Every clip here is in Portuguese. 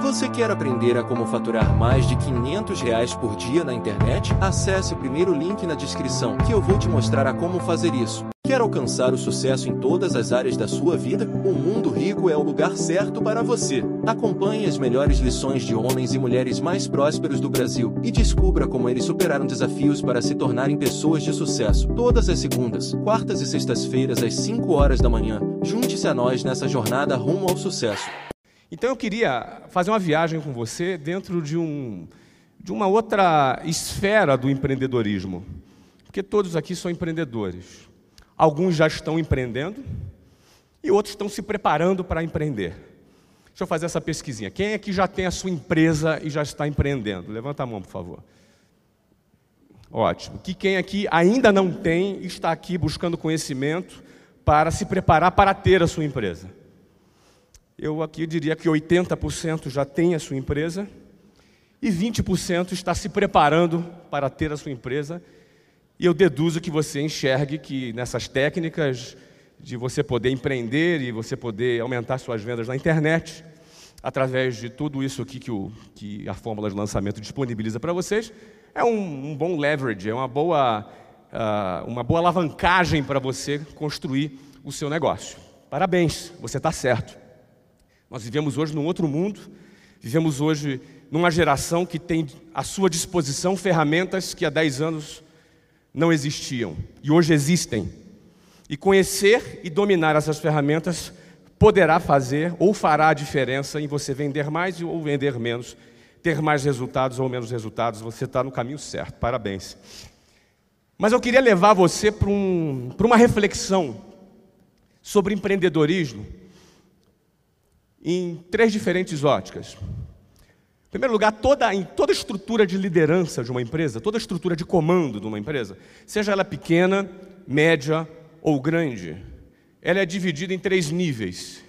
Você quer aprender a como faturar mais de 500 reais por dia na internet? Acesse o primeiro link na descrição que eu vou te mostrar a como fazer isso. Quer alcançar o sucesso em todas as áreas da sua vida? O Mundo Rico é o lugar certo para você. Acompanhe as melhores lições de homens e mulheres mais prósperos do Brasil e descubra como eles superaram desafios para se tornarem pessoas de sucesso. Todas as segundas, quartas e sextas-feiras às 5 horas da manhã. Junte-se a nós nessa jornada rumo ao sucesso. Então eu queria fazer uma viagem com você dentro de, um, de uma outra esfera do empreendedorismo. Porque todos aqui são empreendedores. Alguns já estão empreendendo e outros estão se preparando para empreender. Deixa eu fazer essa pesquisinha. Quem aqui já tem a sua empresa e já está empreendendo? Levanta a mão, por favor. Ótimo. Que quem aqui ainda não tem está aqui buscando conhecimento para se preparar para ter a sua empresa. Eu aqui diria que 80% já tem a sua empresa e 20% está se preparando para ter a sua empresa e eu deduzo que você enxergue que nessas técnicas de você poder empreender e você poder aumentar suas vendas na internet, através de tudo isso aqui que, o, que a fórmula de lançamento disponibiliza para vocês, é um, um, bom leverage, é uma boa, uh, uma boa alavancagem para você construir o seu negócio. Parabéns, você está certo. Nós vivemos hoje num outro mundo, vivemos hoje numa geração que tem à sua disposição ferramentas que há 10 anos não existiam e hoje existem. E conhecer e dominar essas ferramentas poderá fazer ou fará a diferença em você vender mais ou vender menos, ter mais resultados ou menos resultados. Você está no caminho certo. Parabéns. Mas eu queria levar você para, um, uma reflexão sobre empreendedorismo em três diferentes óticas. Em primeiro lugar, toda, em toda estrutura de liderança de uma empresa, toda estrutura de comando de uma empresa, seja ela pequena, média ou grande, ela é dividida em três níveis.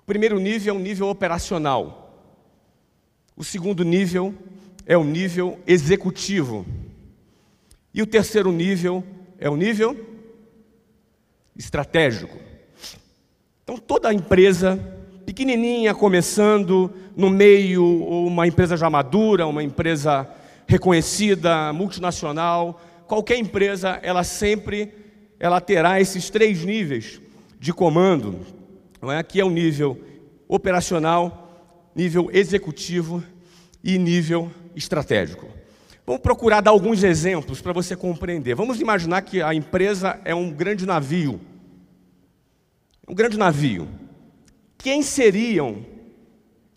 O primeiro nível é o nível operacional. O segundo nível é o nível executivo. E o terceiro nível é o nível estratégico. Então, toda empresa pequenininha, começando, no meio, uma empresa já madura, uma empresa reconhecida, multinacional, qualquer empresa, ela sempre ela terá esses três níveis de comando, não é? que é o nível operacional, nível executivo e nível estratégico. Vamos procurar dar alguns exemplos para você compreender. Vamos imaginar que a empresa é um grande navio. Um grande navio quem seriam,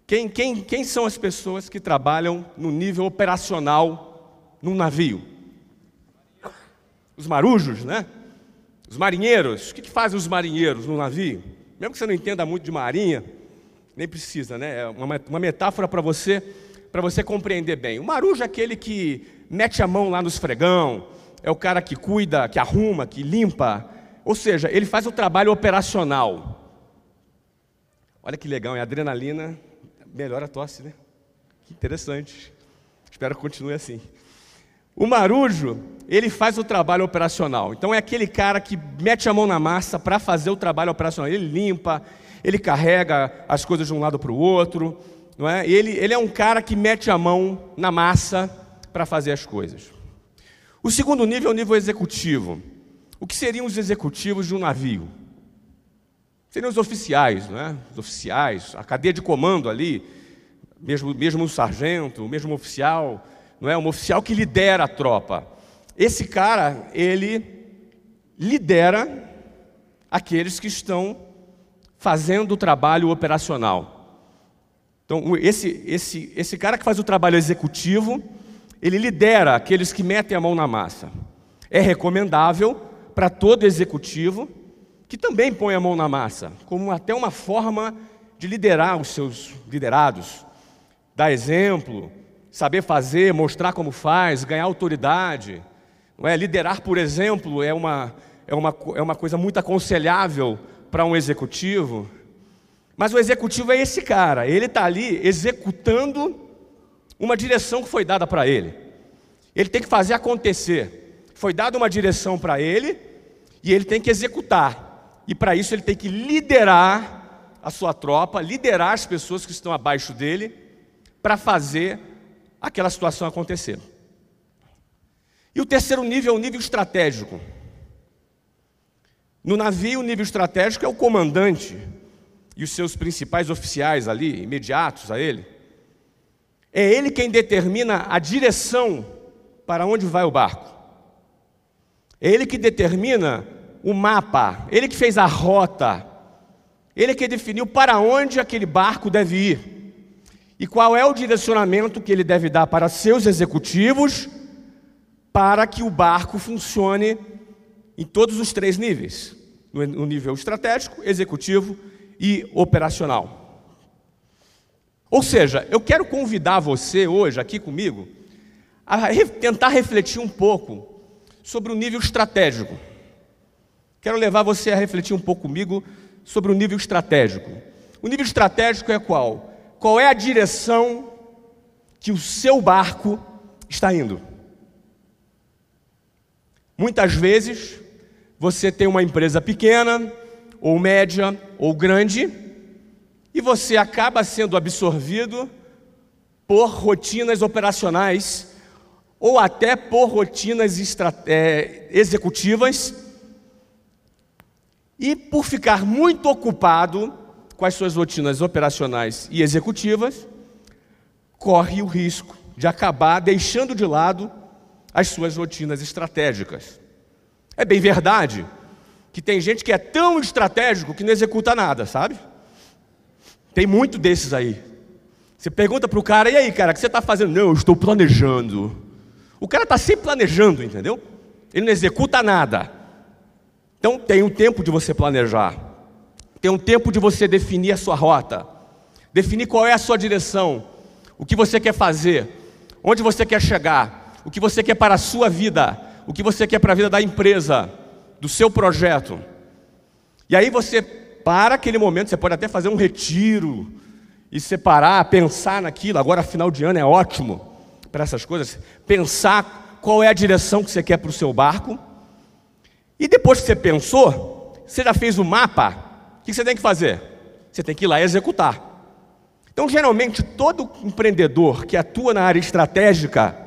quem, quem, quem são as pessoas que trabalham no nível operacional num navio? Os marujos, né? Os marinheiros. O que, que fazem os marinheiros no navio? Mesmo que você não entenda muito de marinha, nem precisa, né? É uma, uma metáfora para você, para você compreender bem. O marujo é aquele que mete a mão lá no esfregão, é o cara que cuida, que arruma, que limpa. Ou seja, ele faz o trabalho operacional. Olha que legal, é adrenalina, melhora a tosse, né? Que interessante. Espero que continue assim. O marujo, ele faz o trabalho operacional. Então é aquele cara que mete a mão na massa para fazer o trabalho operacional. Ele limpa, ele carrega as coisas de um lado para o outro, não é? Ele, ele é um cara que mete a mão na massa para fazer as coisas. O segundo nível é o nível executivo. O que seriam os executivos de um navio? Seriam os oficiais, não é? Os oficiais, a cadeia de comando ali, mesmo, mesmo o sargento, o mesmo oficial, não é? Um oficial que lidera a tropa. Esse cara, ele lidera aqueles que estão fazendo o trabalho operacional. Então, esse, esse, esse cara que faz o trabalho executivo, ele lidera aqueles que metem a mão na massa. É recomendável para todo executivo que também põe a mão na massa, como até uma forma de liderar os seus liderados, dar exemplo, saber fazer, mostrar como faz, ganhar autoridade. Não é? Liderar, por exemplo, é uma, é, uma, é uma coisa muito aconselhável para um executivo. Mas o executivo é esse cara, ele está ali executando uma direção que foi dada para ele. Ele tem que fazer acontecer. Foi dada uma direção para ele e ele tem que executar. E para isso ele tem que liderar a sua tropa, liderar as pessoas que estão abaixo dele para fazer aquela situação acontecer. E o terceiro nível é o nível estratégico. No navio, o nível estratégico é o comandante e os seus principais oficiais ali, imediatos a ele. É ele quem determina a direção para onde vai o barco. É ele que determina o mapa, ele que fez a rota, ele que definiu para onde aquele barco deve ir e qual é o direcionamento que ele deve dar para seus executivos para que o barco funcione em todos os três níveis: no nível estratégico, executivo e operacional. Ou seja, eu quero convidar você hoje aqui comigo a tentar refletir um pouco sobre o nível estratégico. Quero levar você a refletir um pouco comigo sobre o nível estratégico. O nível estratégico é qual? Qual é a direção que o seu barco está indo? Muitas vezes você tem uma empresa pequena, ou média, ou grande, e você acaba sendo absorvido por rotinas operacionais ou até por rotinas é, executivas e por ficar muito ocupado com as suas rotinas operacionais e executivas, corre o risco de acabar deixando de lado as suas rotinas estratégicas. É bem verdade que tem gente que é tão estratégico que não executa nada, sabe? Tem muito desses aí. Você pergunta para o cara, e aí, cara, o que você está fazendo? Não, eu estou planejando. O cara está sempre planejando, entendeu? Ele não executa nada. Então tem um tempo de você planejar. Tem um tempo de você definir a sua rota. Definir qual é a sua direção. O que você quer fazer. Onde você quer chegar. O que você quer para a sua vida. O que você quer para a vida da empresa. Do seu projeto. E aí você para aquele momento, você pode até fazer um retiro e separar, pensar naquilo. Agora, final de ano é ótimo para essas coisas, pensar qual é a direção que você quer para o seu barco. E depois que você pensou, você já fez o mapa, o que você tem que fazer? Você tem que ir lá e executar. Então, geralmente, todo empreendedor que atua na área estratégica,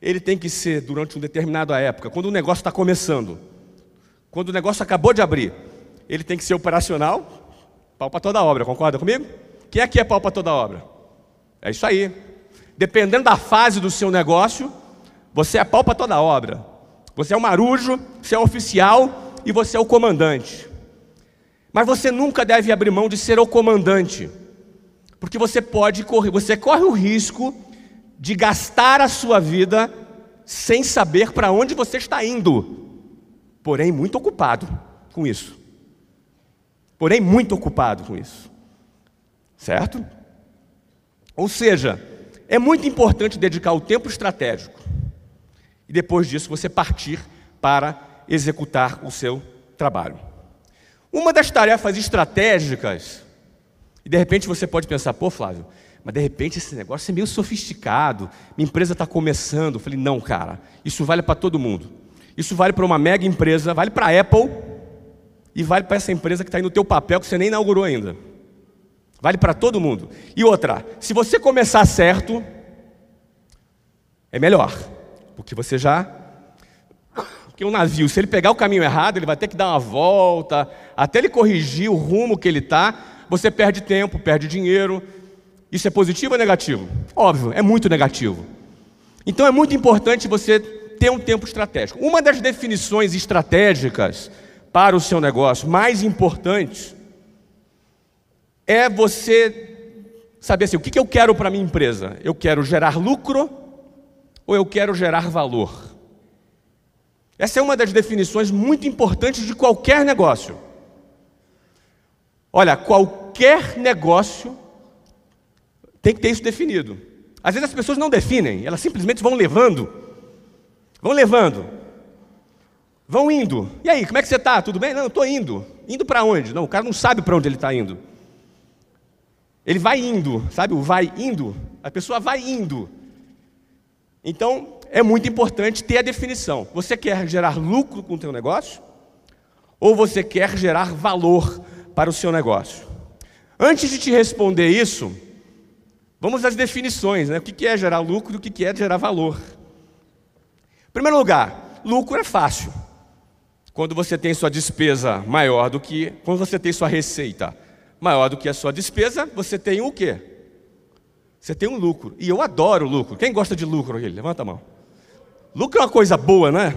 ele tem que ser, durante uma determinada época, quando o negócio está começando, quando o negócio acabou de abrir, ele tem que ser operacional, pau para toda obra, concorda comigo? Quem aqui é pau para toda obra? É isso aí. Dependendo da fase do seu negócio, você é pau para toda obra. Você é o marujo, você é o oficial e você é o comandante. Mas você nunca deve abrir mão de ser o comandante, porque você pode correr, você corre o risco de gastar a sua vida sem saber para onde você está indo, porém muito ocupado com isso. Porém muito ocupado com isso. Certo? Ou seja, é muito importante dedicar o tempo estratégico e depois disso você partir para executar o seu trabalho. Uma das tarefas estratégicas, e de repente você pode pensar, pô, Flávio, mas de repente esse negócio é meio sofisticado, minha empresa está começando. Eu falei, não, cara, isso vale para todo mundo. Isso vale para uma mega empresa, vale para a Apple e vale para essa empresa que está aí no teu papel que você nem inaugurou ainda. Vale para todo mundo. E outra, se você começar certo, é melhor, porque você já. Porque um navio, se ele pegar o caminho errado, ele vai ter que dar uma volta, até ele corrigir o rumo que ele está, você perde tempo, perde dinheiro. Isso é positivo ou negativo? Óbvio, é muito negativo. Então é muito importante você ter um tempo estratégico. Uma das definições estratégicas para o seu negócio mais importantes é você saber assim: o que eu quero para a minha empresa? Eu quero gerar lucro ou eu quero gerar valor? Essa é uma das definições muito importantes de qualquer negócio. Olha, qualquer negócio tem que ter isso definido. Às vezes as pessoas não definem, elas simplesmente vão levando. Vão levando. Vão indo. E aí, como é que você está? Tudo bem? Não, estou indo. Indo para onde? Não, o cara não sabe para onde ele está indo. Ele vai indo, sabe? O vai indo. A pessoa vai indo. Então, é muito importante ter a definição. Você quer gerar lucro com o teu negócio? Ou você quer gerar valor para o seu negócio? Antes de te responder isso, vamos às definições, né? O que é gerar lucro e o que é gerar valor. Em primeiro lugar, lucro é fácil. Quando você tem sua despesa maior do que. Quando você tem sua receita maior do que a sua despesa, você tem o quê? Você tem um lucro. E eu adoro lucro. Quem gosta de lucro aqui? Levanta a mão. Lucro é uma coisa boa, não é?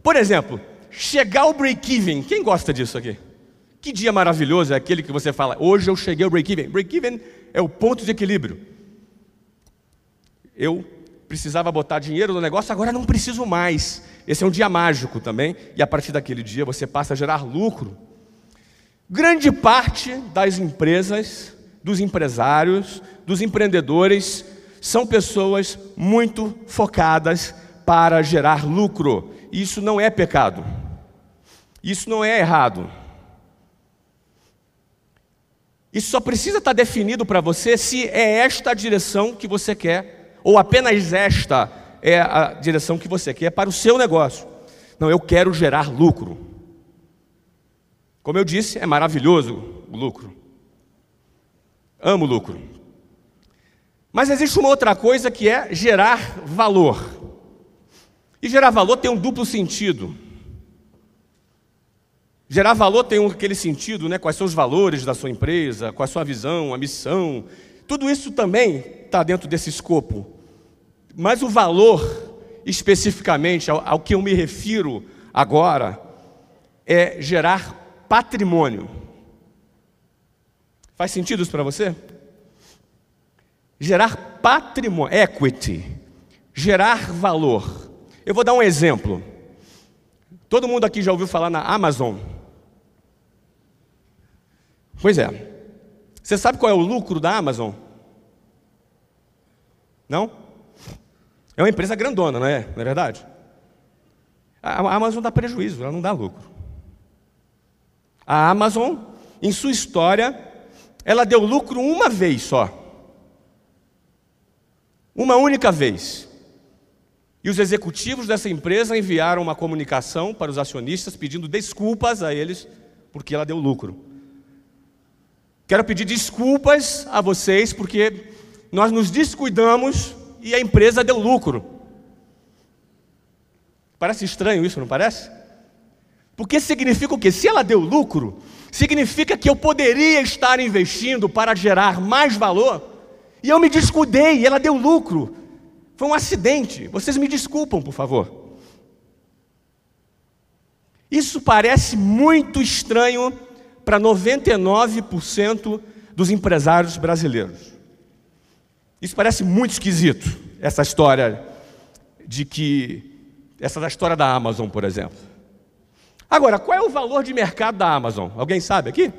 Por exemplo, chegar ao break-even. Quem gosta disso aqui? Que dia maravilhoso é aquele que você fala, hoje eu cheguei ao break-even. Break-even é o ponto de equilíbrio. Eu precisava botar dinheiro no negócio, agora não preciso mais. Esse é um dia mágico também, e a partir daquele dia você passa a gerar lucro. Grande parte das empresas, dos empresários, dos empreendedores, são pessoas muito focadas para gerar lucro. Isso não é pecado. Isso não é errado. Isso só precisa estar definido para você se é esta a direção que você quer, ou apenas esta é a direção que você quer para o seu negócio. Não, eu quero gerar lucro. Como eu disse, é maravilhoso o lucro. Amo lucro. Mas existe uma outra coisa que é gerar valor. E gerar valor tem um duplo sentido. Gerar valor tem aquele sentido, né? Quais são os valores da sua empresa, qual a sua visão, a missão. Tudo isso também está dentro desse escopo. Mas o valor, especificamente, ao, ao que eu me refiro agora, é gerar patrimônio. Faz sentido isso para você? Gerar patrimônio, equity, gerar valor. Eu vou dar um exemplo. Todo mundo aqui já ouviu falar na Amazon? Pois é. Você sabe qual é o lucro da Amazon? Não? É uma empresa grandona, não é? Não é verdade? A Amazon dá prejuízo, ela não dá lucro. A Amazon, em sua história, ela deu lucro uma vez só. Uma única vez. E os executivos dessa empresa enviaram uma comunicação para os acionistas pedindo desculpas a eles porque ela deu lucro. Quero pedir desculpas a vocês porque nós nos descuidamos e a empresa deu lucro. Parece estranho isso, não parece? Porque significa o quê? Se ela deu lucro, significa que eu poderia estar investindo para gerar mais valor, e eu me descuidei, ela deu lucro. Foi um acidente. Vocês me desculpam, por favor. Isso parece muito estranho para 99% dos empresários brasileiros. Isso parece muito esquisito, essa história de que. Essa da história da Amazon, por exemplo. Agora, qual é o valor de mercado da Amazon? Alguém sabe aqui?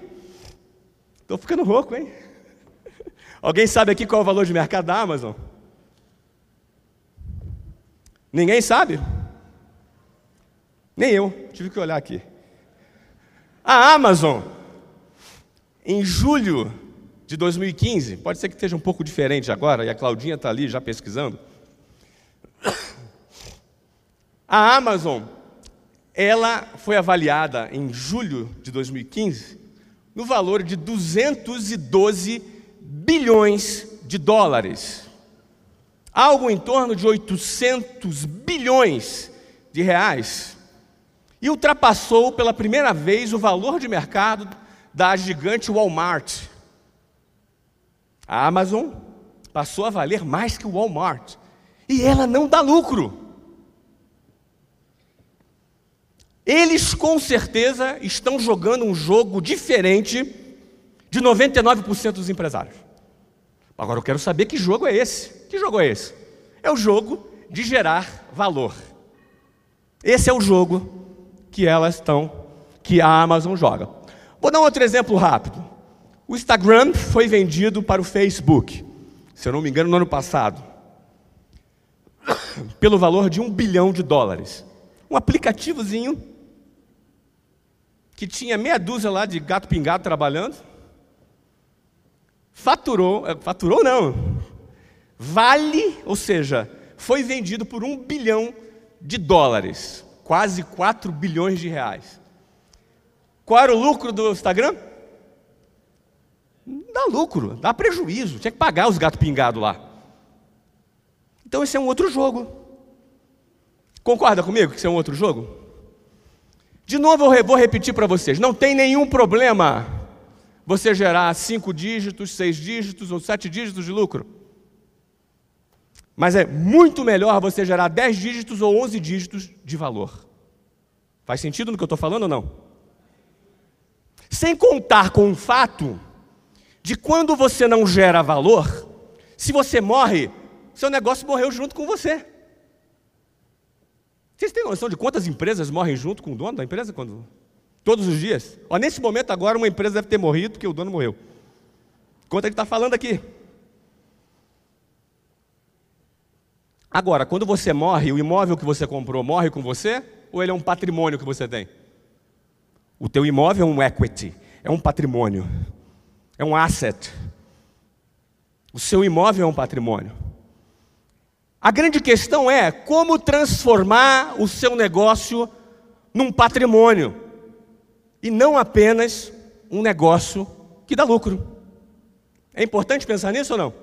Estou ficando rouco, hein? Alguém sabe aqui qual é o valor de mercado da Amazon? Ninguém sabe? Nem eu, tive que olhar aqui. A Amazon em julho de 2015, pode ser que esteja um pouco diferente agora, e a Claudinha está ali já pesquisando. A Amazon, ela foi avaliada em julho de 2015 no valor de 212 bilhões de dólares, algo em torno de 800 bilhões de reais, e ultrapassou pela primeira vez o valor de mercado da gigante Walmart. A Amazon passou a valer mais que o Walmart. E ela não dá lucro. Eles com certeza estão jogando um jogo diferente de 99% dos empresários. Agora eu quero saber que jogo é esse. Que jogo é esse? É o jogo de gerar valor. Esse é o jogo que elas estão, que a Amazon joga. Vou dar um outro exemplo rápido. O Instagram foi vendido para o Facebook, se eu não me engano, no ano passado, pelo valor de um bilhão de dólares. Um aplicativozinho que tinha meia dúzia lá de gato pingado trabalhando, faturou, eh, faturou não, vale, ou seja, foi vendido por um bilhão de dólares, quase 4 bilhões de reais. Qual era o lucro do Instagram? dá lucro, dá prejuízo. Tinha que pagar os gatos pingados lá. Então esse é um outro jogo. Concorda comigo que isso é um outro jogo? De novo eu vou repetir para vocês: não tem nenhum problema você gerar cinco dígitos, seis dígitos ou sete dígitos de lucro. Mas é muito melhor você gerar dez dígitos ou onze dígitos de valor. Faz sentido no que eu estou falando ou não? Sem contar com o fato de quando você não gera valor, se você morre, seu negócio morreu junto com você. Vocês têm noção de quantas empresas morrem junto com o dono da empresa? Quando... Todos os dias? Ó, nesse momento agora, uma empresa deve ter morrido porque o dono morreu. Quanto ele está falando aqui? Agora, quando você morre, o imóvel que você comprou morre com você? Ou ele é um patrimônio que você tem? O teu imóvel é um equity, é um patrimônio, é um asset. O seu imóvel é um patrimônio. A grande questão é como transformar o seu negócio num patrimônio e não apenas um negócio que dá lucro. É importante pensar nisso ou não?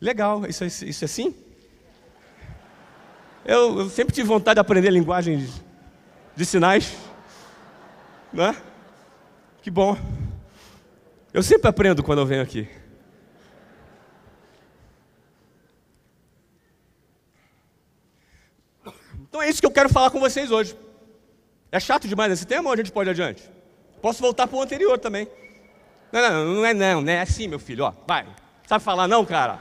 Legal, isso, isso, isso é assim? Eu, eu, sempre tive vontade de aprender linguagem de, de sinais. Não é? Que bom. Eu sempre aprendo quando eu venho aqui. Então é isso que eu quero falar com vocês hoje. É chato demais esse tema ou a gente pode ir adiante? Posso voltar para o anterior também. Não, não, não é não, não é assim, meu filho, ó, vai. Sabe falar não, cara?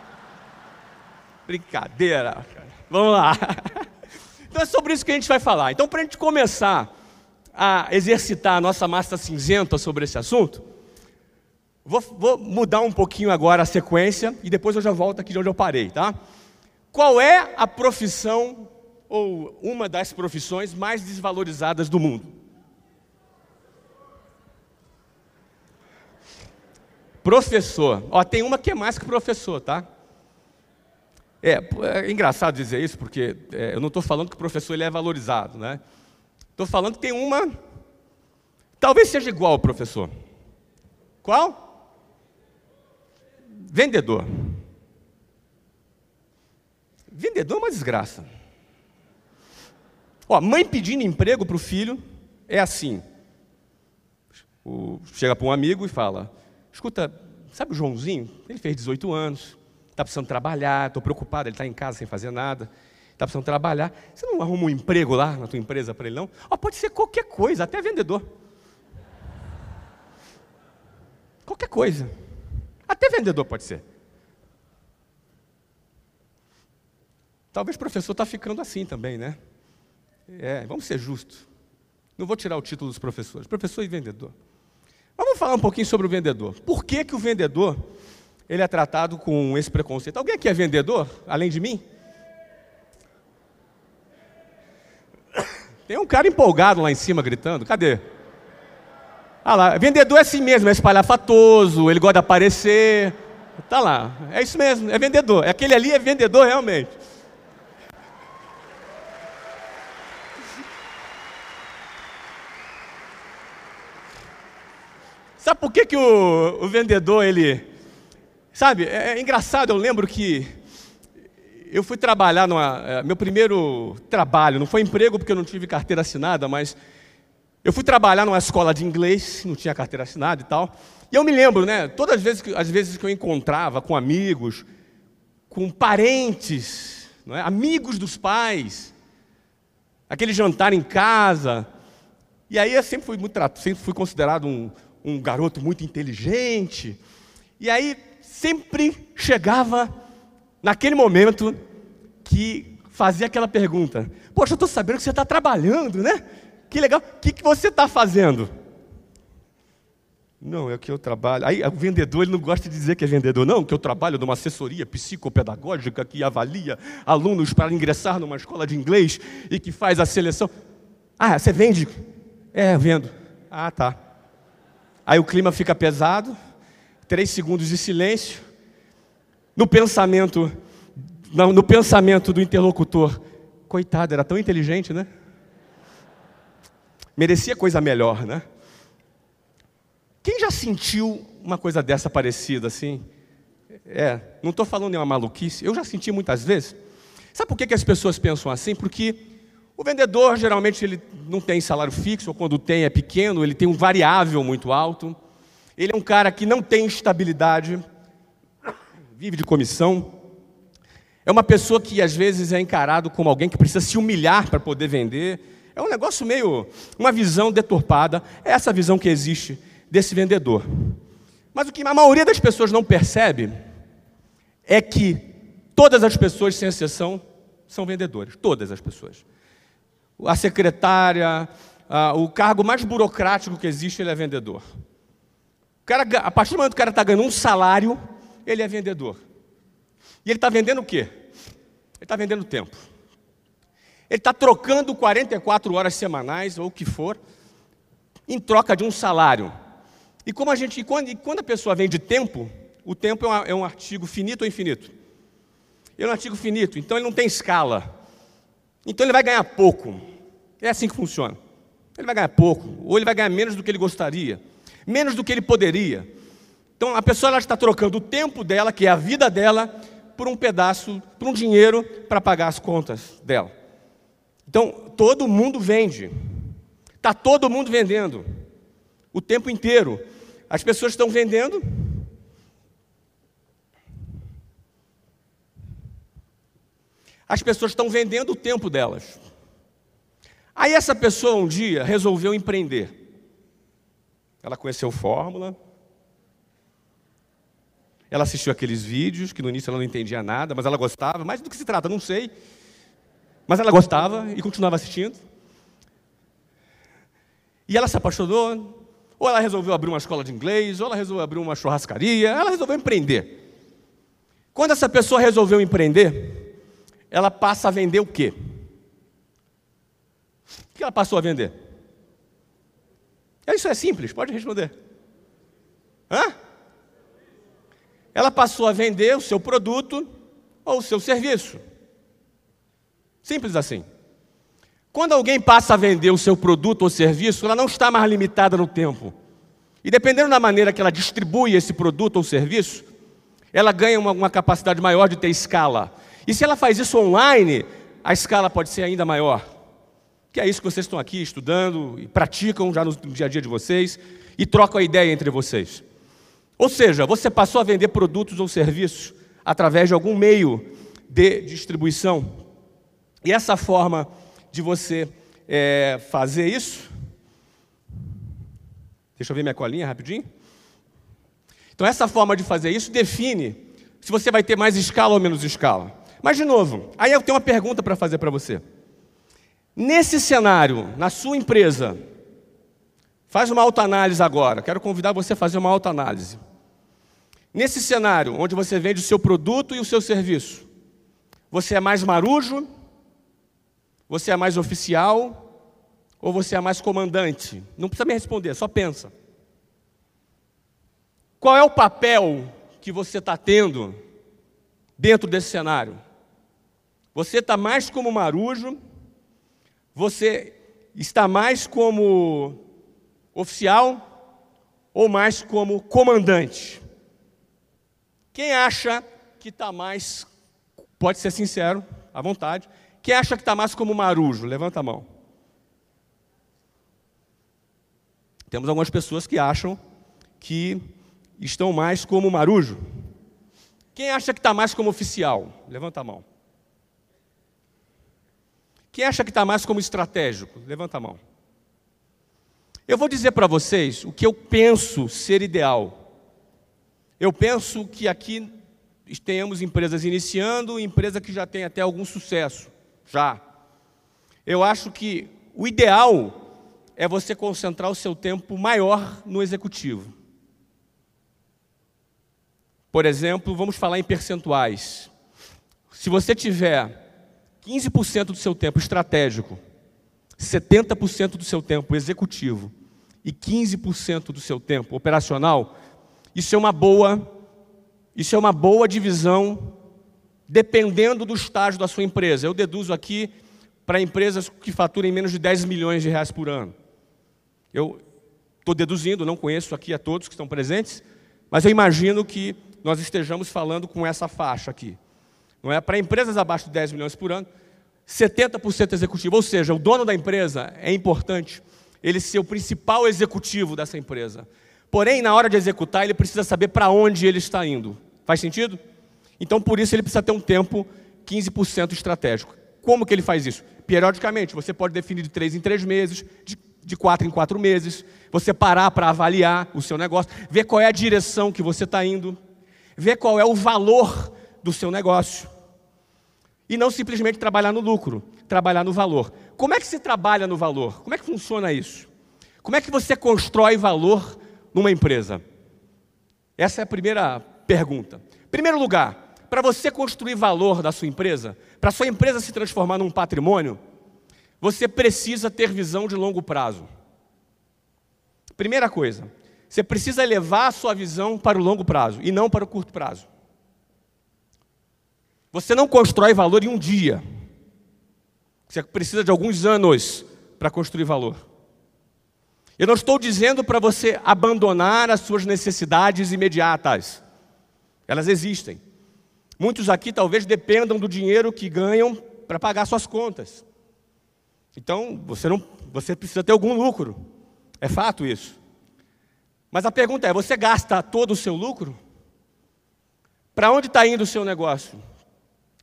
Brincadeira. Vamos lá. Então é sobre isso que a gente vai falar. Então, para a gente começar a exercitar a nossa massa cinzenta sobre esse assunto, vou, vou mudar um pouquinho agora a sequência e depois eu já volto aqui de onde eu parei, tá? Qual é a profissão ou uma das profissões mais desvalorizadas do mundo. Professor. Ó, tem uma que é mais que professor, tá? É, é engraçado dizer isso, porque é, eu não estou falando que o professor ele é valorizado, né? Estou falando que tem uma. Talvez seja igual ao professor. Qual? Vendedor. Vendedor é uma desgraça. Ó, mãe pedindo emprego para o filho é assim. O, chega para um amigo e fala: Escuta, sabe o Joãozinho? Ele fez 18 anos, está precisando trabalhar, estou preocupado, ele está em casa sem fazer nada, está precisando trabalhar. Você não arruma um emprego lá na tua empresa para ele, não? Ó, pode ser qualquer coisa, até vendedor. Qualquer coisa. Até vendedor pode ser. Talvez o professor está ficando assim também, né? É, vamos ser justos. Não vou tirar o título dos professores, professor e vendedor. Mas vamos falar um pouquinho sobre o vendedor. Por que, que o vendedor ele é tratado com esse preconceito? Alguém aqui é vendedor, além de mim? Tem um cara empolgado lá em cima gritando, cadê? Ah lá, vendedor é assim mesmo, é espalhafatoso, ele gosta de aparecer. Tá lá, é isso mesmo, é vendedor. Aquele ali é vendedor realmente. Sabe por que, que o, o vendedor, ele. Sabe, é, é, engraçado, eu lembro que eu fui trabalhar numa. É, meu primeiro trabalho, não foi emprego porque eu não tive carteira assinada, mas eu fui trabalhar numa escola de inglês, não tinha carteira assinada e tal. E eu me lembro, né, todas as vezes que, as vezes que eu encontrava com amigos, com parentes, é, amigos dos pais, aquele jantar em casa. E aí eu sempre fui, muito, sempre fui considerado um, um garoto muito inteligente. E aí sempre chegava naquele momento que fazia aquela pergunta: Poxa, eu estou sabendo que você está trabalhando, né? Que legal. O que, que você está fazendo? Não, é que eu trabalho. Aí o vendedor ele não gosta de dizer que é vendedor, não, que eu trabalho numa assessoria psicopedagógica que avalia alunos para ingressar numa escola de inglês e que faz a seleção. Ah, você vende? É, vendo. Ah, tá. Aí o clima fica pesado, três segundos de silêncio. No pensamento, no pensamento do interlocutor, coitado, era tão inteligente, né? Merecia coisa melhor, né? Quem já sentiu uma coisa dessa parecida assim? É, não estou falando nenhuma maluquice, eu já senti muitas vezes. Sabe por que, que as pessoas pensam assim? Porque o vendedor geralmente ele não tem salário fixo, ou quando tem é pequeno, ele tem um variável muito alto. Ele é um cara que não tem estabilidade, vive de comissão. É uma pessoa que às vezes é encarado como alguém que precisa se humilhar para poder vender. É um negócio meio, uma visão deturpada. É essa visão que existe desse vendedor. Mas o que a maioria das pessoas não percebe é que todas as pessoas, sem exceção, são vendedores. Todas as pessoas. A secretária, a, o cargo mais burocrático que existe, ele é vendedor. O cara, a partir do momento que o cara está ganhando um salário, ele é vendedor. E ele está vendendo o quê? Ele está vendendo tempo. Ele está trocando 44 horas semanais, ou o que for, em troca de um salário. E como a gente, quando, quando a pessoa vende tempo, o tempo é, uma, é um artigo finito ou infinito? Ele é um artigo finito, então ele não tem escala. Então ele vai ganhar pouco. É assim que funciona. Ele vai ganhar pouco, ou ele vai ganhar menos do que ele gostaria, menos do que ele poderia. Então a pessoa ela está trocando o tempo dela, que é a vida dela, por um pedaço, por um dinheiro para pagar as contas dela. Então todo mundo vende. Está todo mundo vendendo. O tempo inteiro. As pessoas estão vendendo As pessoas estão vendendo o tempo delas. Aí essa pessoa um dia resolveu empreender. Ela conheceu fórmula. Ela assistiu aqueles vídeos que no início ela não entendia nada, mas ela gostava. Mas do que se trata? Não sei. Mas ela gostava e continuava assistindo. E ela se apaixonou. Ou ela resolveu abrir uma escola de inglês, ou ela resolveu abrir uma churrascaria. Ela resolveu empreender. Quando essa pessoa resolveu empreender, ela passa a vender o quê? O que ela passou a vender? Isso é simples, pode responder. Hã? Ela passou a vender o seu produto ou o seu serviço. Simples assim. Quando alguém passa a vender o seu produto ou serviço, ela não está mais limitada no tempo. E dependendo da maneira que ela distribui esse produto ou serviço, ela ganha uma, uma capacidade maior de ter escala. E se ela faz isso online, a escala pode ser ainda maior. Que é isso que vocês estão aqui estudando e praticam já no dia a dia de vocês e trocam a ideia entre vocês. Ou seja, você passou a vender produtos ou serviços através de algum meio de distribuição. E essa forma de você é, fazer isso. Deixa eu ver minha colinha rapidinho. Então, essa forma de fazer isso define se você vai ter mais escala ou menos escala. Mas, de novo, aí eu tenho uma pergunta para fazer para você. Nesse cenário, na sua empresa, faz uma autoanálise agora. Quero convidar você a fazer uma autoanálise. Nesse cenário, onde você vende o seu produto e o seu serviço, você é mais marujo? Você é mais oficial? Ou você é mais comandante? Não precisa me responder, só pensa. Qual é o papel que você está tendo dentro desse cenário? Você está mais como marujo, você está mais como oficial ou mais como comandante? Quem acha que está mais, pode ser sincero, à vontade, quem acha que está mais como marujo? Levanta a mão. Temos algumas pessoas que acham que estão mais como marujo. Quem acha que está mais como oficial? Levanta a mão. Quem acha que está mais como estratégico? Levanta a mão. Eu vou dizer para vocês o que eu penso ser ideal. Eu penso que aqui tenhamos empresas iniciando, empresa que já tem até algum sucesso, já. Eu acho que o ideal é você concentrar o seu tempo maior no executivo. Por exemplo, vamos falar em percentuais. Se você tiver 15% do seu tempo estratégico, 70% do seu tempo executivo e 15% do seu tempo operacional, isso é uma boa, isso é uma boa divisão dependendo do estágio da sua empresa. Eu deduzo aqui para empresas que faturem menos de 10 milhões de reais por ano. Eu Estou deduzindo, não conheço aqui a todos que estão presentes, mas eu imagino que nós estejamos falando com essa faixa aqui. Não é? Para empresas abaixo de 10 milhões por ano, 70% executivo, ou seja, o dono da empresa é importante ele ser o principal executivo dessa empresa. Porém, na hora de executar, ele precisa saber para onde ele está indo. Faz sentido? Então, por isso, ele precisa ter um tempo 15% estratégico. Como que ele faz isso? Periodicamente, você pode definir de três em três meses, de, de quatro em quatro meses, você parar para avaliar o seu negócio, ver qual é a direção que você está indo, ver qual é o valor do seu negócio. E não simplesmente trabalhar no lucro, trabalhar no valor. Como é que se trabalha no valor? Como é que funciona isso? Como é que você constrói valor numa empresa? Essa é a primeira pergunta. Primeiro lugar, para você construir valor da sua empresa, para sua empresa se transformar num patrimônio, você precisa ter visão de longo prazo. Primeira coisa, você precisa levar a sua visão para o longo prazo e não para o curto prazo. Você não constrói valor em um dia. Você precisa de alguns anos para construir valor. Eu não estou dizendo para você abandonar as suas necessidades imediatas. Elas existem. Muitos aqui talvez dependam do dinheiro que ganham para pagar suas contas. Então, você não, você precisa ter algum lucro. É fato isso. Mas a pergunta é: você gasta todo o seu lucro? Para onde está indo o seu negócio?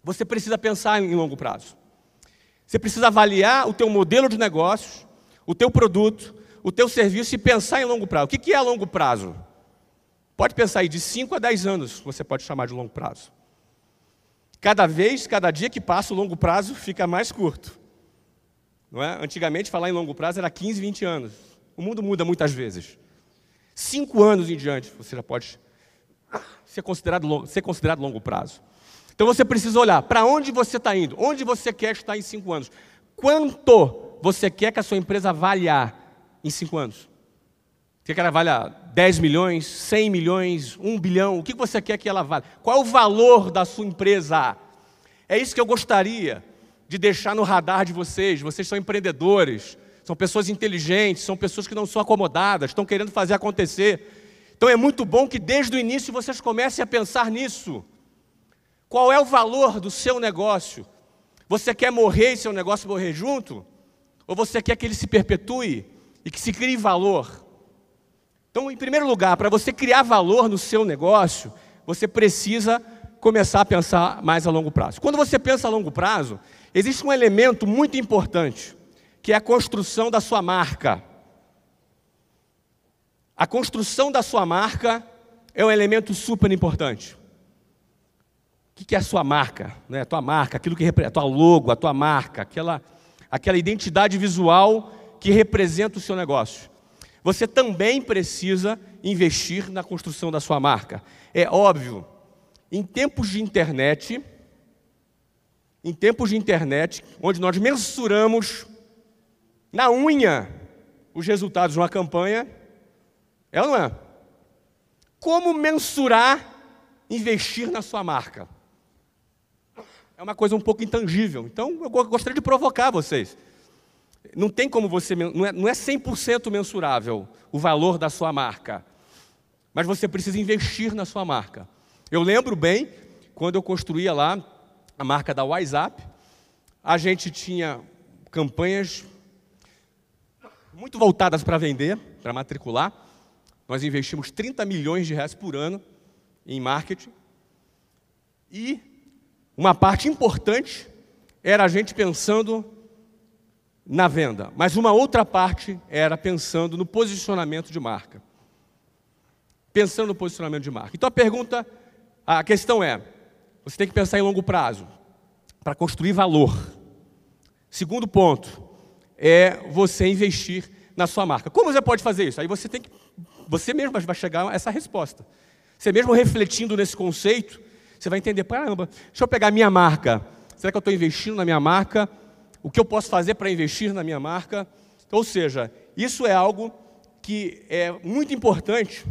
Você precisa pensar em longo prazo. Você precisa avaliar o teu modelo de negócios, o teu produto, o teu serviço e pensar em longo prazo. O que é longo prazo? Pode pensar aí de 5 a 10 anos, você pode chamar de longo prazo. Cada vez, cada dia que passa, o longo prazo fica mais curto. Não é? Antigamente, falar em longo prazo era 15, 20 anos. O mundo muda muitas vezes. Cinco anos em diante, você já pode ser considerado, ser considerado longo prazo. Então você precisa olhar para onde você está indo, onde você quer estar em cinco anos, quanto você quer que a sua empresa valha em cinco anos. Você quer que ela valha 10 milhões, 100 milhões, 1 bilhão? O que você quer que ela valha? Qual é o valor da sua empresa? É isso que eu gostaria de deixar no radar de vocês. Vocês são empreendedores, são pessoas inteligentes, são pessoas que não são acomodadas, estão querendo fazer acontecer. Então é muito bom que desde o início vocês comecem a pensar nisso. Qual é o valor do seu negócio? Você quer morrer e seu negócio morrer junto? Ou você quer que ele se perpetue e que se crie valor? Então, em primeiro lugar, para você criar valor no seu negócio, você precisa começar a pensar mais a longo prazo. Quando você pensa a longo prazo, existe um elemento muito importante, que é a construção da sua marca. A construção da sua marca é um elemento super importante. O que é a sua marca? Né? A tua marca, aquilo que representa, a tua logo, a tua marca, aquela, aquela identidade visual que representa o seu negócio. Você também precisa investir na construção da sua marca. É óbvio, em tempos de internet, em tempos de internet, onde nós mensuramos na unha os resultados de uma campanha, é ou não é? Como mensurar investir na sua marca? É uma coisa um pouco intangível. Então, eu gostaria de provocar vocês. Não tem como você, não é, não é 100% mensurável o valor da sua marca, mas você precisa investir na sua marca. Eu lembro bem, quando eu construía lá a marca da WhatsApp, a gente tinha campanhas muito voltadas para vender, para matricular. Nós investimos 30 milhões de reais por ano em marketing. E uma parte importante era a gente pensando na venda, mas uma outra parte era pensando no posicionamento de marca. Pensando no posicionamento de marca. Então a pergunta, a questão é: você tem que pensar em longo prazo para construir valor. Segundo ponto é você investir na sua marca. Como você pode fazer isso? Aí você tem que, você mesmo vai chegar a essa resposta. Você mesmo refletindo nesse conceito, você vai entender, caramba, deixa eu pegar minha marca. Será que eu estou investindo na minha marca? O que eu posso fazer para investir na minha marca? Ou seja, isso é algo que é muito importante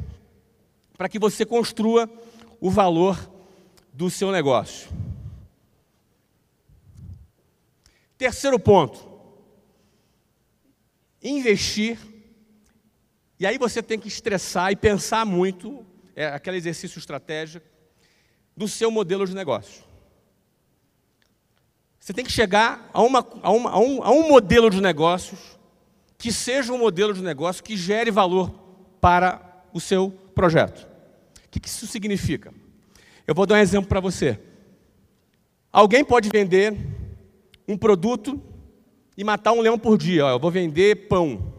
para que você construa o valor do seu negócio. Terceiro ponto: investir E aí você tem que estressar e pensar muito, é aquele exercício estratégico, do seu modelo de negócio. Você tem que chegar a, uma, a, uma, a, um, a um modelo de negócios que seja um modelo de negócio que gere valor para o seu projeto. O que isso significa? Eu vou dar um exemplo para você. Alguém pode vender um produto e matar um leão por dia. eu vou vender pão.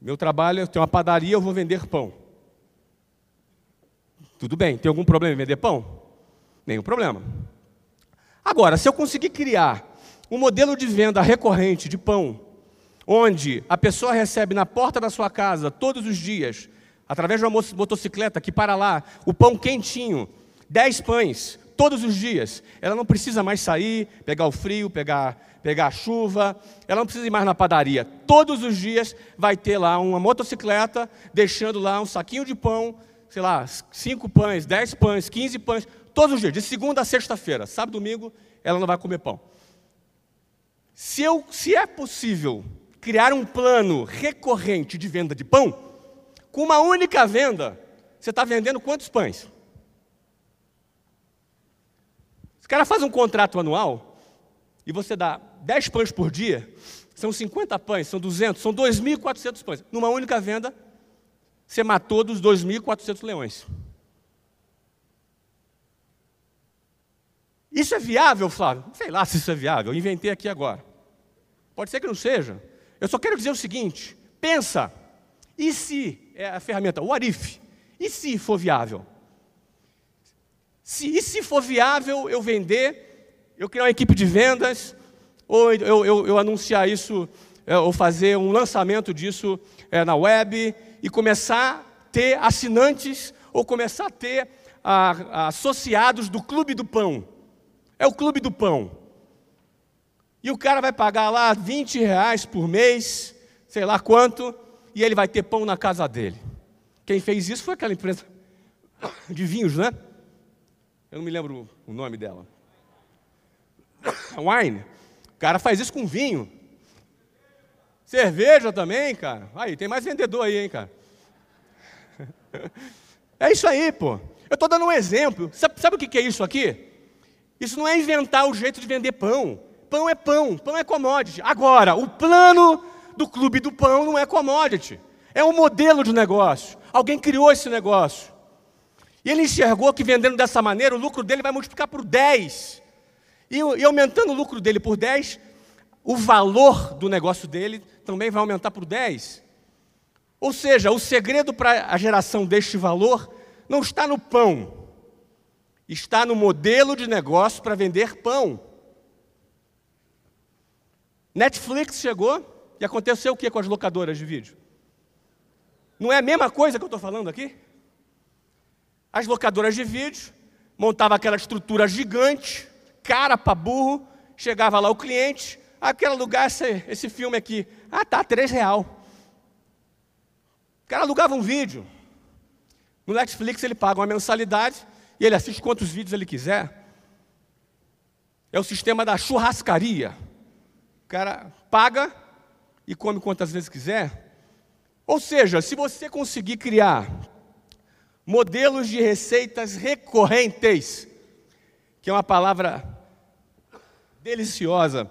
Meu trabalho, eu tenho uma padaria, eu vou vender pão. Tudo bem, tem algum problema em vender pão? Nenhum problema. Agora, se eu conseguir criar um modelo de venda recorrente de pão, onde a pessoa recebe na porta da sua casa todos os dias, através de uma motocicleta que para lá, o pão quentinho, 10 pães, todos os dias. Ela não precisa mais sair, pegar o frio, pegar, pegar a chuva, ela não precisa ir mais na padaria. Todos os dias vai ter lá uma motocicleta, deixando lá um saquinho de pão, sei lá, cinco pães, dez pães, quinze pães, todos os dias, de segunda a sexta-feira. Sábado, domingo, ela não vai comer pão. Se, eu, se é possível criar um plano recorrente de venda de pão, com uma única venda, você está vendendo quantos pães? Se o cara faz um contrato anual e você dá 10 pães por dia, são 50 pães, são 200, são 2.400 pães. Numa única venda, você matou dos 2.400 leões. Isso é viável, Flávio? Sei lá se isso é viável, eu inventei aqui agora. Pode ser que não seja. Eu só quero dizer o seguinte: pensa, e se, é a ferramenta, o Arif, e se for viável? Se, e se for viável eu vender, eu criar uma equipe de vendas, ou eu, eu, eu anunciar isso, é, ou fazer um lançamento disso é, na web, e começar a ter assinantes, ou começar a ter a, a, associados do Clube do Pão. É o Clube do Pão. E o cara vai pagar lá 20 reais por mês, sei lá quanto, e ele vai ter pão na casa dele. Quem fez isso foi aquela empresa de vinhos, né? Eu não me lembro o nome dela. Wine. O cara faz isso com vinho. Cerveja também, cara. Aí, tem mais vendedor aí, hein, cara. É isso aí, pô. Eu estou dando um exemplo. Sabe, sabe o que é isso aqui? Isso não é inventar o jeito de vender pão. Pão é pão, pão é commodity. Agora, o plano do clube do pão não é commodity. É um modelo de negócio. Alguém criou esse negócio. E ele enxergou que vendendo dessa maneira, o lucro dele vai multiplicar por 10. E, e aumentando o lucro dele por 10, o valor do negócio dele também vai aumentar por 10. Ou seja, o segredo para a geração deste valor não está no pão, está no modelo de negócio para vender pão. Netflix chegou e aconteceu o que com as locadoras de vídeo? Não é a mesma coisa que eu estou falando aqui? As locadoras de vídeo montavam aquela estrutura gigante, cara para burro, chegava lá o cliente, aquele lugar, esse, esse filme aqui, ah tá, três real. O cara alugava um vídeo. No Netflix ele paga uma mensalidade e ele assiste quantos vídeos ele quiser. É o sistema da churrascaria. O cara paga e come quantas vezes quiser. Ou seja, se você conseguir criar modelos de receitas recorrentes, que é uma palavra deliciosa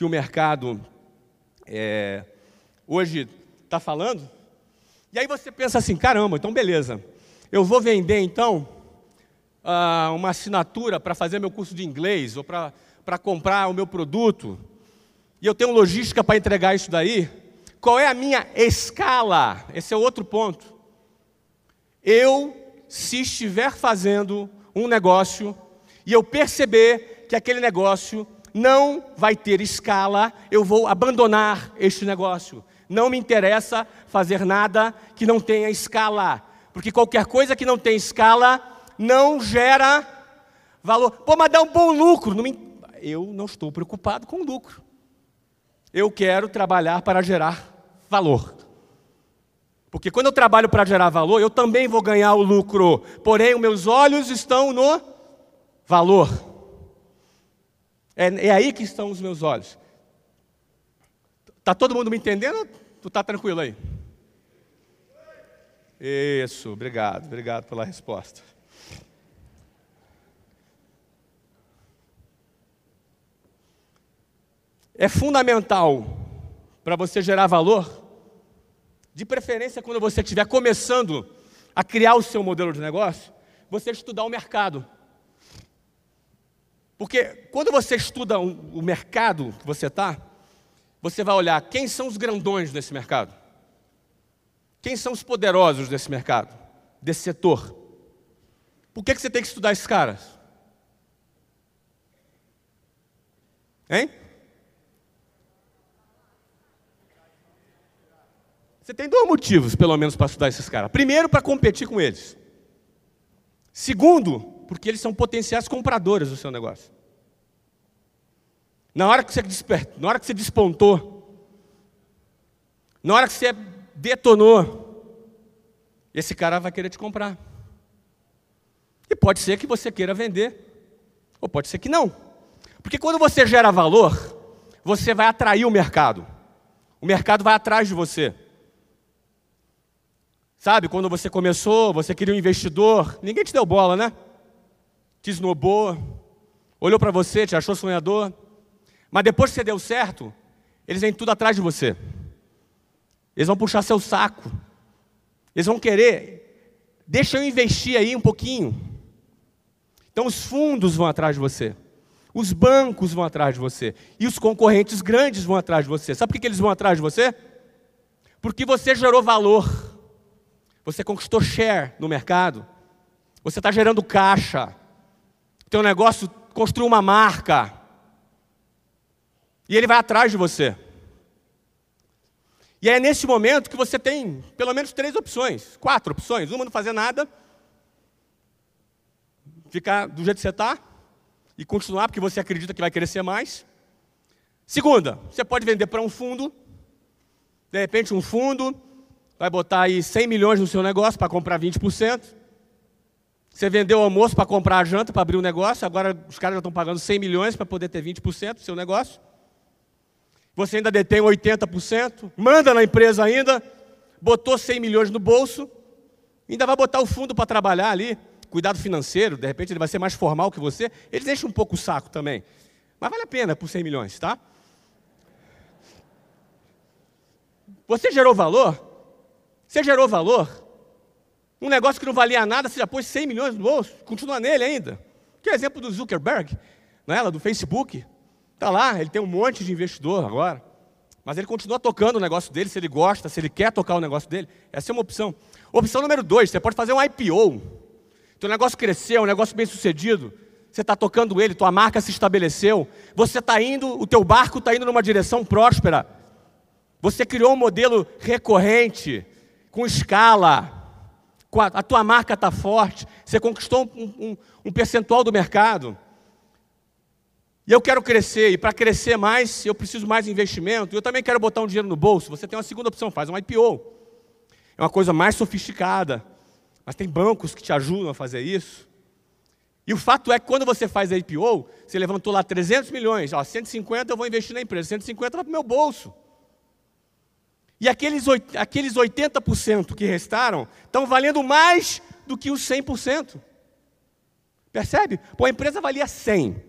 que o mercado é, hoje está falando. E aí você pensa assim, caramba, então beleza, eu vou vender então ah, uma assinatura para fazer meu curso de inglês ou para comprar o meu produto, e eu tenho logística para entregar isso daí. Qual é a minha escala? Esse é outro ponto. Eu, se estiver fazendo um negócio e eu perceber que aquele negócio não vai ter escala, eu vou abandonar este negócio. Não me interessa fazer nada que não tenha escala, porque qualquer coisa que não tem escala não gera valor. Pô, mas dá um bom lucro. Não me... Eu não estou preocupado com lucro. Eu quero trabalhar para gerar valor. Porque quando eu trabalho para gerar valor, eu também vou ganhar o lucro. Porém, os meus olhos estão no valor. É, é aí que estão os meus olhos. Está todo mundo me entendendo? Tu está tranquilo aí? Isso, obrigado, obrigado pela resposta. É fundamental para você gerar valor, de preferência quando você estiver começando a criar o seu modelo de negócio, você estudar o mercado. Porque quando você estuda o mercado que você está, você vai olhar quem são os grandões desse mercado. Quem são os poderosos desse mercado, desse setor? Por que, que você tem que estudar esses caras? Hein? Você tem dois motivos, pelo menos, para estudar esses caras. Primeiro, para competir com eles. Segundo, porque eles são potenciais compradores do seu negócio. Na hora que você despertou, na hora que você despontou, na hora que você detonou, esse cara vai querer te comprar. E pode ser que você queira vender, ou pode ser que não. Porque quando você gera valor, você vai atrair o mercado. O mercado vai atrás de você. Sabe, quando você começou, você queria um investidor, ninguém te deu bola, né? Te esnobou, olhou para você, te achou sonhador. Mas depois que você deu certo, eles vêm tudo atrás de você. Eles vão puxar seu saco. Eles vão querer, deixa eu investir aí um pouquinho. Então os fundos vão atrás de você. Os bancos vão atrás de você. E os concorrentes grandes vão atrás de você. Sabe por que eles vão atrás de você? Porque você gerou valor. Você conquistou share no mercado. Você está gerando caixa. Teu negócio construiu uma marca. E ele vai atrás de você. E é nesse momento que você tem pelo menos três opções, quatro opções. Uma, não fazer nada, ficar do jeito que você está e continuar porque você acredita que vai crescer mais. Segunda, você pode vender para um fundo, de repente um fundo vai botar aí 100 milhões no seu negócio para comprar 20%. Você vendeu o almoço para comprar a janta, para abrir o um negócio, agora os caras já estão pagando 100 milhões para poder ter 20% do seu negócio. Você ainda detém 80%, manda na empresa ainda, botou 100 milhões no bolso, ainda vai botar o fundo para trabalhar ali, cuidado financeiro, de repente ele vai ser mais formal que você, eles enchem um pouco o saco também. Mas vale a pena por 100 milhões, tá? Você gerou valor? Você gerou valor? Um negócio que não valia nada, você já pôs 100 milhões no bolso, continua nele ainda. Que é o exemplo do Zuckerberg, não é? do Facebook. Está lá, ele tem um monte de investidor agora. Mas ele continua tocando o negócio dele, se ele gosta, se ele quer tocar o negócio dele. Essa é uma opção. Opção número dois, você pode fazer um IPO. Teu negócio cresceu, um negócio bem sucedido. Você está tocando ele, tua marca se estabeleceu. Você está indo, o teu barco está indo numa direção próspera. Você criou um modelo recorrente com escala, a tua marca está forte, você conquistou um, um, um, percentual do mercado. E eu quero crescer, e para crescer mais, eu preciso mais investimento. Eu também quero botar um dinheiro no bolso. Você tem uma segunda opção, faz um IPO. É uma coisa mais sofisticada, mas tem bancos que te ajudam a fazer isso. E o fato é que quando você faz a IPO, você levantou lá 300 milhões, ó, 150 eu vou investir na empresa, 150 vai para o meu bolso. E aqueles, aqueles 80% que restaram estão valendo mais do que os 100%. Percebe? Pô, a empresa valia 100.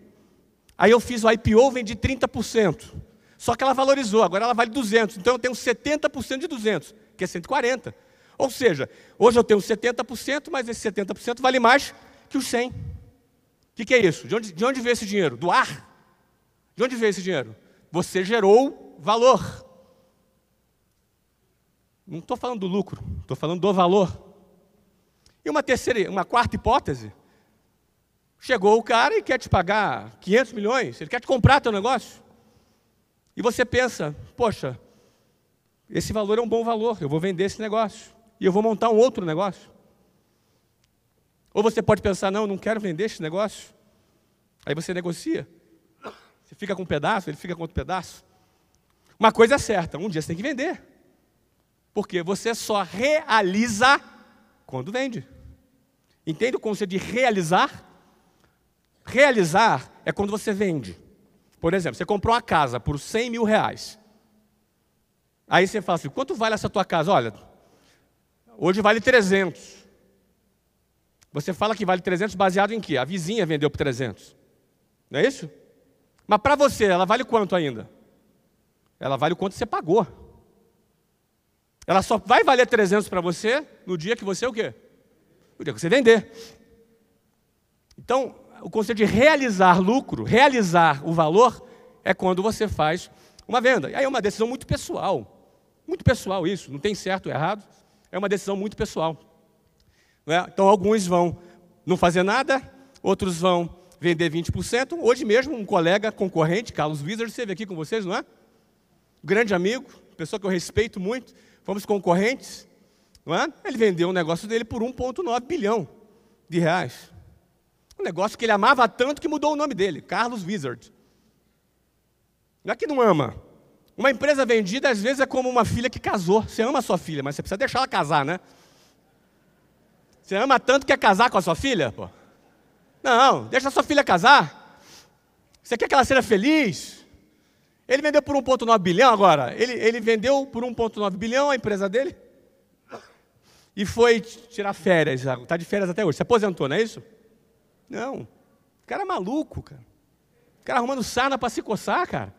Aí eu fiz o IPO, vendi 30%. Só que ela valorizou, agora ela vale 200. Então eu tenho 70% de 200, que é 140. Ou seja, hoje eu tenho 70%, mas esse 70% vale mais que os 100. O que, que é isso? De onde, de onde veio esse dinheiro? Do ar? De onde veio esse dinheiro? Você gerou valor. Não estou falando do lucro, estou falando do valor. E uma terceira, uma quarta hipótese. Chegou o cara e quer te pagar 500 milhões, ele quer te comprar teu negócio. E você pensa, poxa, esse valor é um bom valor, eu vou vender esse negócio. E eu vou montar um outro negócio. Ou você pode pensar, não, não quero vender esse negócio. Aí você negocia. Você fica com um pedaço, ele fica com outro pedaço. Uma coisa é certa, um dia você tem que vender. Porque você só realiza quando vende. Entende o conceito de realizar? Realizar é quando você vende. Por exemplo, você comprou uma casa por 100 mil reais. Aí você fala assim: quanto vale essa tua casa? Olha, hoje vale 300. Você fala que vale 300 baseado em quê? A vizinha vendeu por 300. Não é isso? Mas para você, ela vale quanto ainda? Ela vale o quanto você pagou. Ela só vai valer 300 para você no dia que você o quê? No dia que você vender. Então, o conceito de realizar lucro, realizar o valor, é quando você faz uma venda. E aí é uma decisão muito pessoal. Muito pessoal isso, não tem certo ou errado. É uma decisão muito pessoal. É? Então, alguns vão não fazer nada, outros vão vender 20%. Hoje mesmo, um colega concorrente, Carlos Wizard, esteve aqui com vocês, não é? Grande amigo, pessoa que eu respeito muito, fomos concorrentes, não é? Ele vendeu um negócio dele por 1,9 bilhão de reais. Um negócio que ele amava tanto que mudou o nome dele, Carlos Wizard. Não é que não ama. Uma empresa vendida, às vezes, é como uma filha que casou. Você ama a sua filha, mas você precisa deixar ela casar, né? Você ama tanto que quer casar com a sua filha? Pô. Não, deixa a sua filha casar. Você quer que ela seja feliz? Ele vendeu por 1,9 bilhão agora. Ele, ele vendeu por 1,9 bilhão a empresa dele e foi tirar férias. Está de férias até hoje. Se aposentou, não é isso? Não. O cara é maluco, cara. O cara arrumando sarna para se coçar, cara.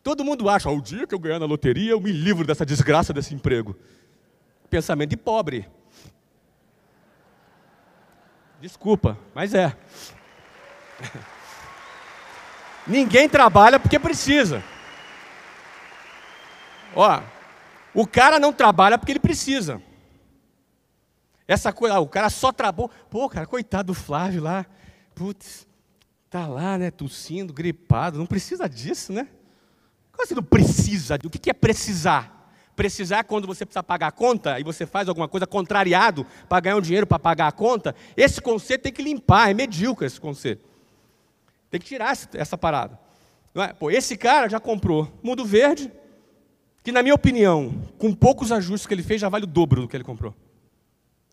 Todo mundo acha, o dia que eu ganhar na loteria, eu me livro dessa desgraça desse emprego. Pensamento de pobre. Desculpa, mas é. Ninguém trabalha porque precisa. Ó, o cara não trabalha porque ele precisa. Essa coisa, o cara só trabalhou. Pô, cara, coitado do Flávio lá. Putz, tá lá, né, tossindo, gripado. Não precisa disso, né? Como assim não precisa? O que é precisar? precisar quando você precisa pagar a conta e você faz alguma coisa contrariado para ganhar um dinheiro para pagar a conta, esse conceito tem que limpar, é medíocre esse conceito. Tem que tirar essa parada. É? Pô, esse cara já comprou Mundo Verde, que na minha opinião, com poucos ajustes que ele fez, já vale o dobro do que ele comprou.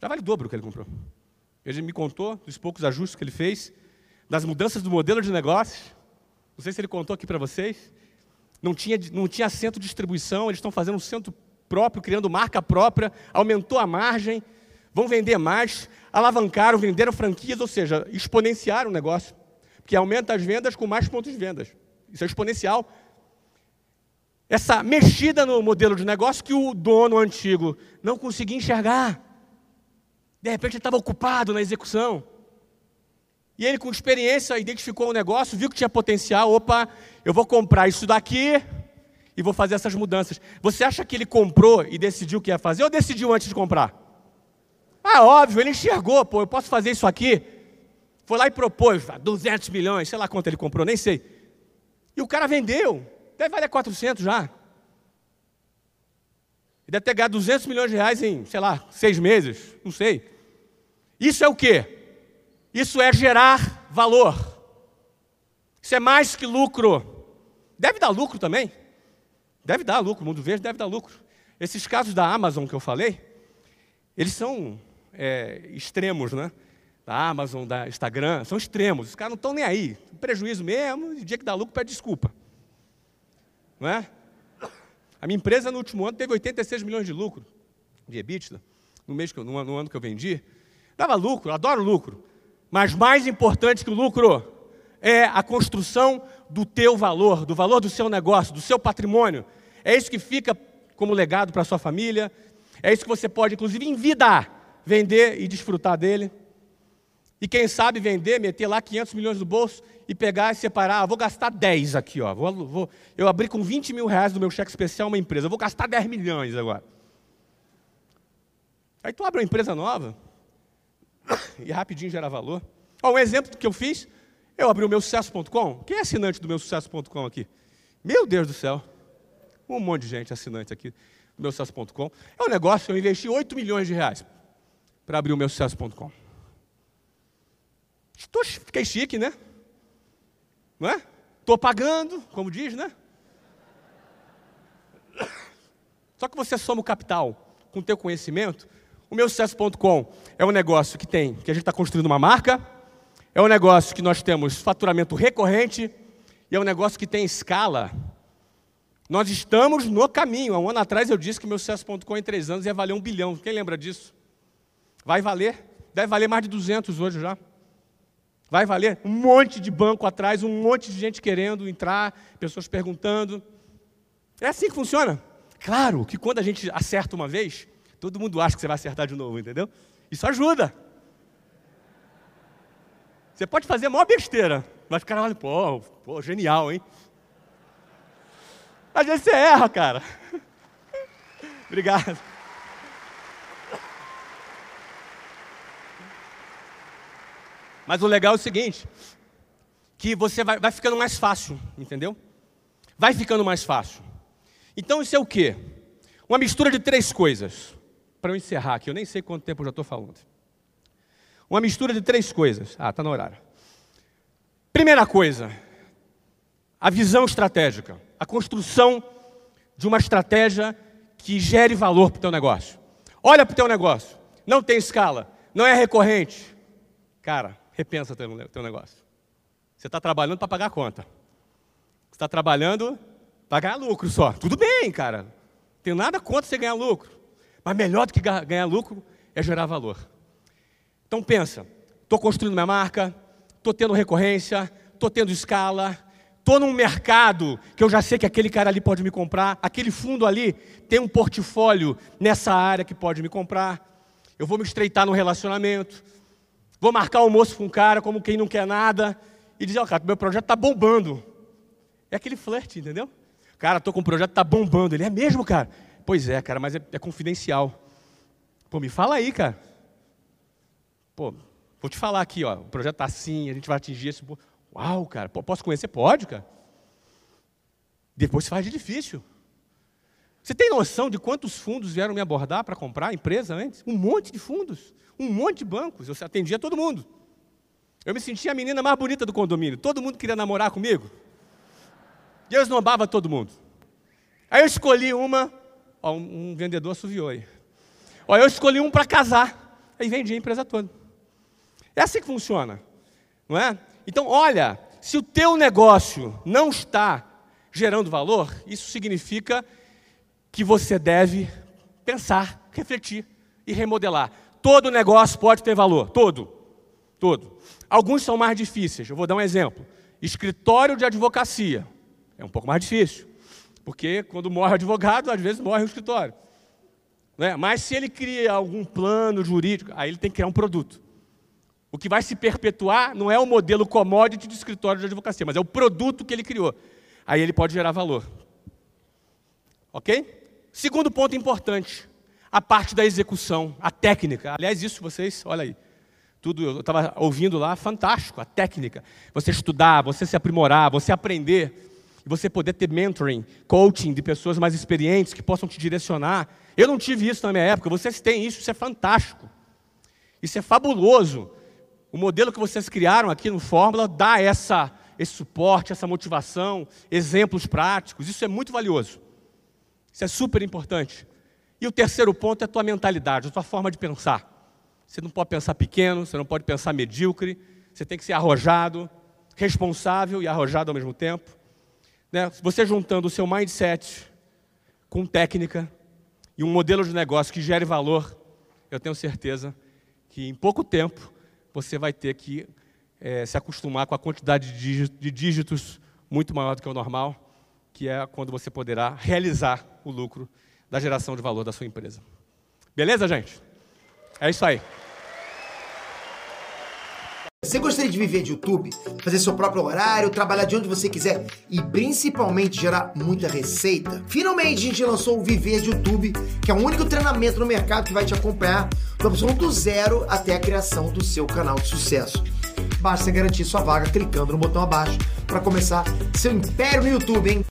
Já vale o dobro do que ele comprou. Ele me contou dos poucos ajustes que ele fez, das mudanças do modelo de negócio. Não sei se ele contou aqui para vocês não tinha, não tinha centro de distribuição, eles estão fazendo um centro próprio, criando marca própria, aumentou a margem, vão vender mais, alavancaram, venderam franquias, ou seja, exponenciaram o negócio, porque aumenta as vendas com mais pontos de vendas. Isso é exponencial. Essa mexida no modelo de negócio que o dono antigo não conseguia enxergar. De repente ele estava ocupado na execução. E ele, com experiência, identificou o negócio, viu que tinha potencial. Opa, eu vou comprar isso daqui e vou fazer essas mudanças. Você acha que ele comprou e decidiu o que ia fazer ou decidiu antes de comprar? Ah, óbvio, ele enxergou, pô, eu posso fazer isso aqui. Foi lá e propôs, 200 milhões, sei lá quanto ele comprou, nem sei. E o cara vendeu, deve valer 400 já. Ele deve ter ganhado 200 milhões de reais em, sei lá, seis meses, não sei. Isso é o quê? Isso é gerar valor. Isso é mais que lucro. Deve dar lucro também. Deve dar lucro, o mundo verde deve dar lucro. Esses casos da Amazon que eu falei, eles são é, extremos, né? Da Amazon, da Instagram, são extremos. Os caras não estão nem aí. Prejuízo mesmo, e dia que dá lucro, pede desculpa. Não é? A minha empresa no último ano teve 86 milhões de lucro de EBITDA, no, mês que eu, no, no ano que eu vendi. Dava lucro, adoro lucro. Mas mais importante que o lucro é a construção do teu valor, do valor do seu negócio, do seu patrimônio. É isso que fica como legado para a sua família. É isso que você pode, inclusive, em vida, vender e desfrutar dele. E quem sabe vender, meter lá 500 milhões no bolso e pegar e separar. Ah, vou gastar 10 aqui. Ó. Vou, vou, eu abri com 20 mil reais do meu cheque especial uma empresa. Vou gastar 10 milhões agora. Aí tu abre uma empresa nova, e rapidinho gera valor. Ó, um exemplo que eu fiz, eu abri o meu sucesso.com. Quem é assinante do meu sucesso.com aqui? Meu Deus do céu. Um monte de gente assinante aqui do meu sucesso.com. É um negócio eu investi 8 milhões de reais para abrir o meu sucesso.com. Fiquei chique, né? Não é? Estou pagando, como diz, né? Só que você soma o capital com o teu conhecimento, o meu sucesso.com é um negócio que tem, que a gente está construindo uma marca, é um negócio que nós temos faturamento recorrente e é um negócio que tem escala. Nós estamos no caminho. Há um ano atrás eu disse que meu sucesso.com em três anos ia valer um bilhão. Quem lembra disso? Vai valer. Deve valer mais de 200 hoje já. Vai valer um monte de banco atrás, um monte de gente querendo entrar, pessoas perguntando. É assim que funciona. Claro que quando a gente acerta uma vez, todo mundo acha que você vai acertar de novo, entendeu? Isso ajuda. Você pode fazer a maior besteira, mas o cara olha, pô, pô, genial, hein? Às vezes você erra, cara. Obrigado. Mas o legal é o seguinte, que você vai, vai ficando mais fácil, entendeu? Vai ficando mais fácil. Então isso é o quê? Uma mistura de três coisas. Para eu encerrar aqui, eu nem sei quanto tempo eu já estou falando. Uma mistura de três coisas. Ah, está no horário. Primeira coisa, a visão estratégica, a construção de uma estratégia que gere valor para o teu negócio. Olha para o teu negócio, não tem escala, não é recorrente. Cara, repensa teu, teu negócio. Você está trabalhando para pagar a conta. Você está trabalhando para ganhar lucro só. Tudo bem, cara. Não tenho nada contra você ganhar lucro. Mas melhor do que ganhar lucro é gerar valor. Então pensa, estou construindo minha marca, estou tendo recorrência, estou tendo escala, estou num mercado que eu já sei que aquele cara ali pode me comprar, aquele fundo ali tem um portfólio nessa área que pode me comprar. Eu vou me estreitar no relacionamento, Vou marcar almoço com um cara como quem não quer nada e dizer, ó, oh, cara, meu projeto está bombando. É aquele flerte, entendeu? Cara, tô com um projeto está bombando. Ele é mesmo, cara? Pois é, cara, mas é, é, confidencial. Pô, me fala aí, cara. Pô, vou te falar aqui, ó, o projeto está assim, a gente vai atingir esse. Uau, cara, posso conhecer? Pode, cara. Depois se faz de difícil. Você tem noção de quantos fundos vieram me abordar para comprar a empresa antes? Um monte de fundos, um monte de bancos. Eu atendia todo mundo. Eu me sentia a menina mais bonita do condomínio. Todo mundo queria namorar comigo. E eu esnobava todo mundo. Aí eu escolhi uma, ó, um, um vendedor assoviou aí. Ó, eu escolhi um para casar. Aí vendi a empresa toda. É assim que funciona, não é? Então, olha, se o teu negócio não está gerando valor, isso significa que você deve pensar, refletir e remodelar. Todo negócio pode ter valor, todo. Todo. Alguns são mais difíceis. Eu vou dar um exemplo. Escritório de advocacia. É um pouco mais difícil. Porque quando morre o advogado, às vezes morre o escritório. Né? Mas se ele cria algum plano jurídico, aí ele tem que criar um produto. O que vai se perpetuar não é o modelo commodity de escritório de advocacia, mas é o produto que ele criou. Aí ele pode gerar valor. Ok? Segundo ponto importante, a parte da execução, a técnica. Aliás, isso vocês, olha aí, tudo eu estava ouvindo lá, fantástico, a técnica. Você estudar, você se aprimorar, você aprender, e você poder ter mentoring, coaching de pessoas mais experientes que possam te direcionar. Eu não tive isso na minha época, vocês têm isso, isso é fantástico. Isso é fabuloso. O modelo que vocês criaram aqui no Fórmula dá essa, esse suporte, essa motivação, exemplos práticos, isso é muito valioso. Isso é super importante. E o terceiro ponto é a tua mentalidade, a tua forma de pensar. Você não pode pensar pequeno, você não pode pensar medíocre, você tem que ser arrojado, responsável e arrojado ao mesmo tempo. Né? Você juntando o seu mindset com técnica e um modelo de negócio que gere valor, eu tenho certeza que em pouco tempo você vai ter que é, se acostumar com a quantidade de dígitos muito maior do que o normal que é quando você poderá realizar o lucro da geração de valor da sua empresa. Beleza, gente? É isso aí. Você gostaria de viver de YouTube, fazer seu próprio horário, trabalhar de onde você quiser e principalmente gerar muita receita? Finalmente a gente lançou o Viver de YouTube, que é o único treinamento no mercado que vai te acompanhar do zero até a criação do seu canal de sucesso. Basta garantir sua vaga clicando no botão abaixo para começar seu império no YouTube, hein?